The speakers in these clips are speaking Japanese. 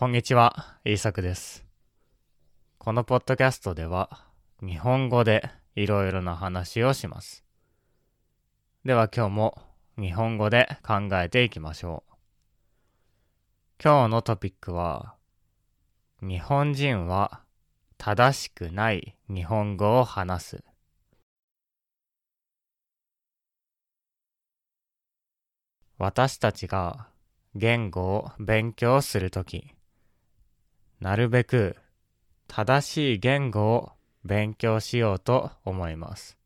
こんにちは、イーサクです。このポッドキャストでは、日本語でいろいろな話をします。では今日も日本語で考えていきましょう。今日のトピックは、日本人は正しくない日本語を話す。私たちが言語を勉強するとき、なるべく正しい言語を勉強しようと思います。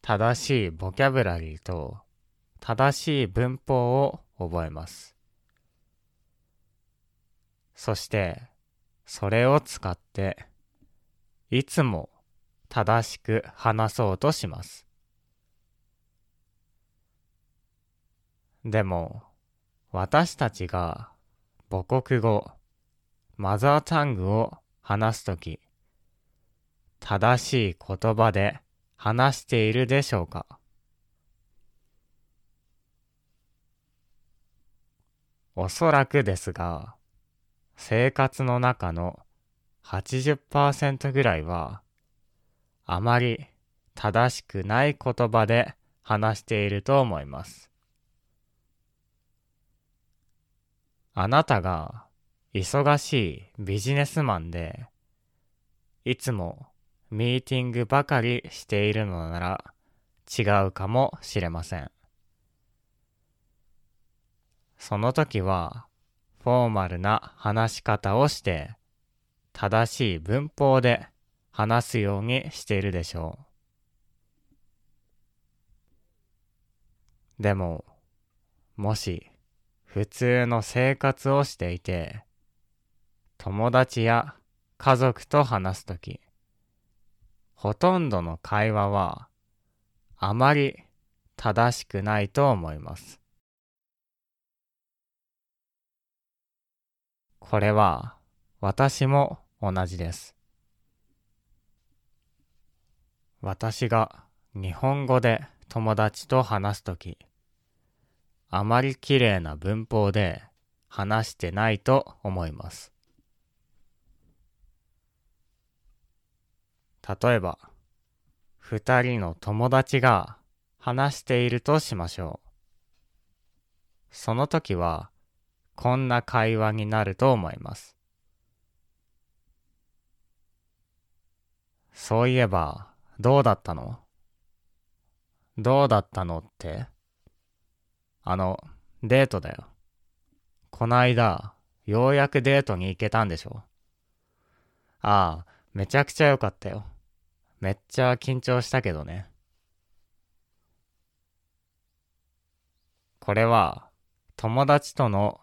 正しいボキャブラリーと正しい文法を覚えます。そして、それを使って、いつも正しく話そうとします。でも、私たちが母国語、マザータングを話すとき、正しい言葉で話しているでしょうか？おそらくですが、生活の中の80%ぐらいは、あまり正しくない言葉で話していると思います。あなたが忙しいビジネスマンで、いつもミーティングばかりしているのなら違うかもしれません。その時は、フォーマルな話し方をして、正しい文法で話すようにしているでしょう。でも、もし、普通の生活をしていて、友達や家族と話すとき、ほとんどの会話はあまり正しくないと思います。これは私も同じです。私が日本語で友達と話すとき、あまり綺麗な文法で話してないと思います。例えば、二人の友達が話しているとしましょう。その時は、こんな会話になると思います。そういえば、どうだったの？どうだったのって？あの、デートだよ。こないだ、ようやくデートに行けたんでしょああ、めちゃくちゃ良かったよ。めっちゃ緊張したけどね。これは、友達との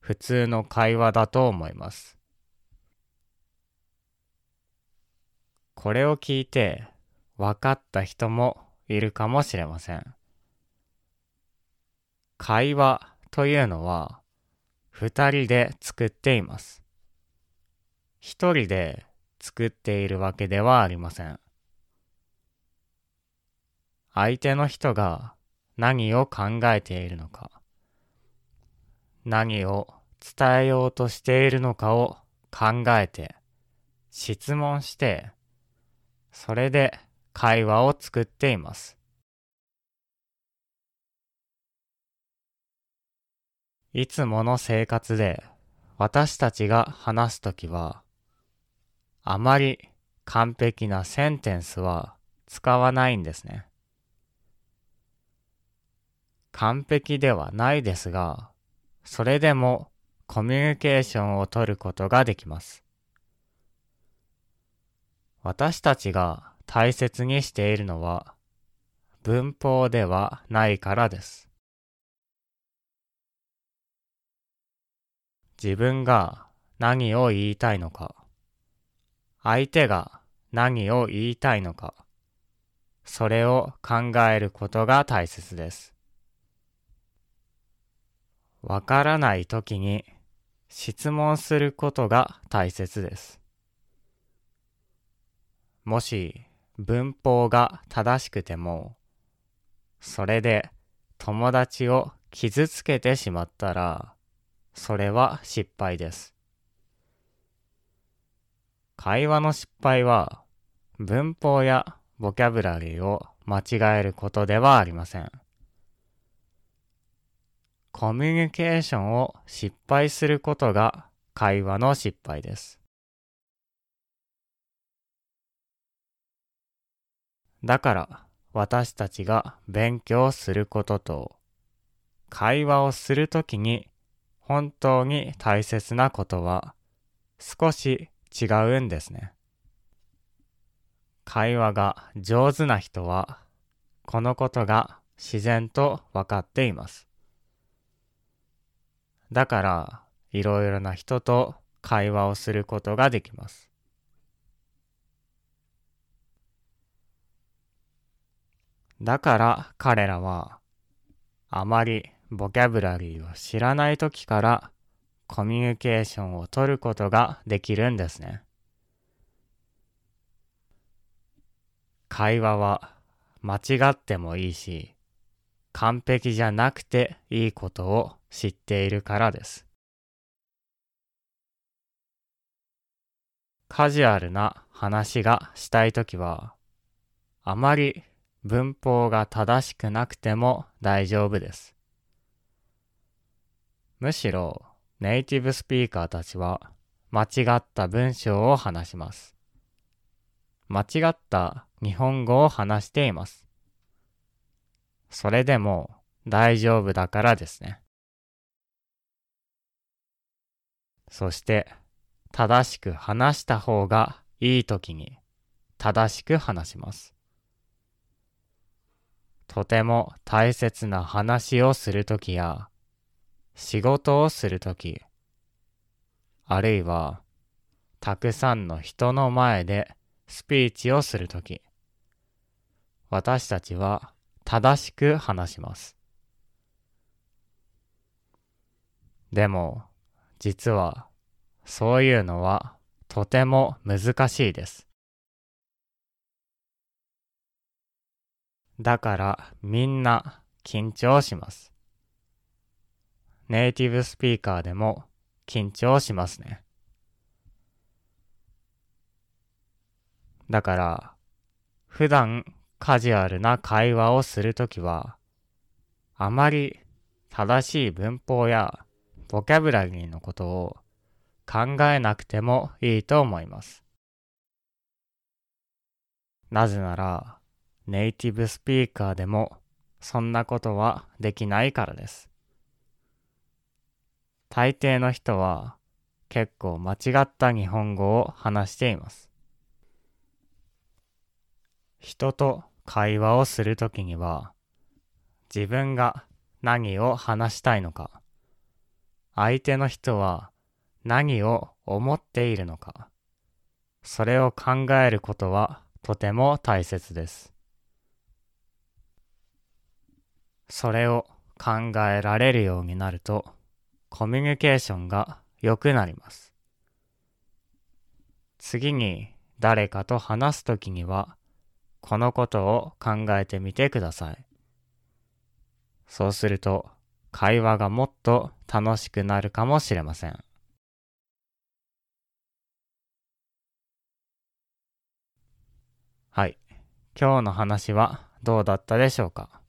普通の会話だと思います。これを聞いて分かった人もいるかもしれません。会話というのは二人で作っています。一人で作っているわけではありません。相手の人が何を考えているのか、何を伝えようとしているのかを考えて、質問して、それで会話を作っています。いつもの生活で私たちが話すときは、あまり完璧なセンテンスは使わないんですね。完璧ではないですが、それでもコミュニケーションを取ることができます。私たちが大切にしているのは文法ではないからです。自分が何を言いたいのか、相手が何を言いたいのか、それを考えることが大切です。わからないときに質問することが大切です。もし文法が正しくても、それで友達を傷つけてしまったらそれは失敗です。会話の失敗は文法やボキャブラリーを間違えることではありません。コミュニケーションを失敗することが会話の失敗です。だから私たちが勉強することと会話をするときに本当に大切なことは少し違うんですね。会話が上手な人はこのことが自然と分かっています。だからいろいろな人と会話をすることができます。だから彼らはあまりボキャブラリーを知らない時からコミュニケーションを取ることができるんですね。会話は間違ってもいいし完璧じゃなくていいことを知っているからです。カジュアルな話がしたいときはあまり文法が正しくなくても大丈夫です。むしろネイティブスピーカーたちは間違った文章を話します。間違った日本語を話しています。それでも大丈夫だからですね。そして正しく話した方がいい時に正しく話します。とても大切な話をするときや、仕事をするとき、あるいは、たくさんの人の前でスピーチをするとき、私たちは正しく話します。でも、実は、そういうのはとても難しいです。だからみんな緊張します。ネイティブスピーカーでも緊張しますね。だから普段カジュアルな会話をするときはあまり正しい文法やボキャブラリーのことを考えなくてもいいと思います。なぜならネイティブスピーカーでもそんなことはできないからです。大抵の人は結構間違った日本語を話しています。人と会話をするときには自分が何を話したいのか、相手の人は何を思っているのか、それを考えることはとても大切です。それを考えられるようになると、コミュニケーションが良くなります。次に誰かと話すときには、このことを考えてみてください。そうすると、会話がもっと楽しくなるかもしれません。はい。今日の話はどうだったでしょうか？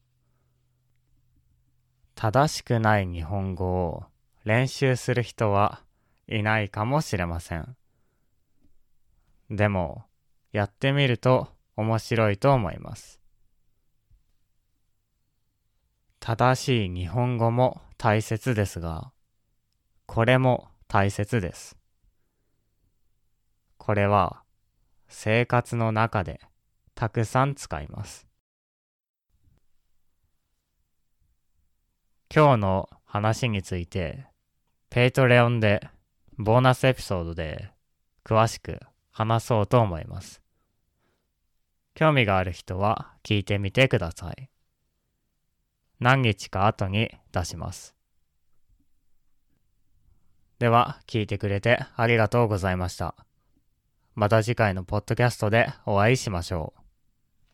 正しくない日本語を練習する人はいないかもしれません。でも、やってみると面白いと思います。正しい日本語も大切ですが、これも大切です。これは生活の中でたくさん使います。今日の話について、 Patreon でボーナスエピソードで詳しく話そうと思います。興味がある人は聞いてみてください。何日か後に出します。では、聞いてくれてありがとうございました。また次回のポッドキャストでお会いしましょう。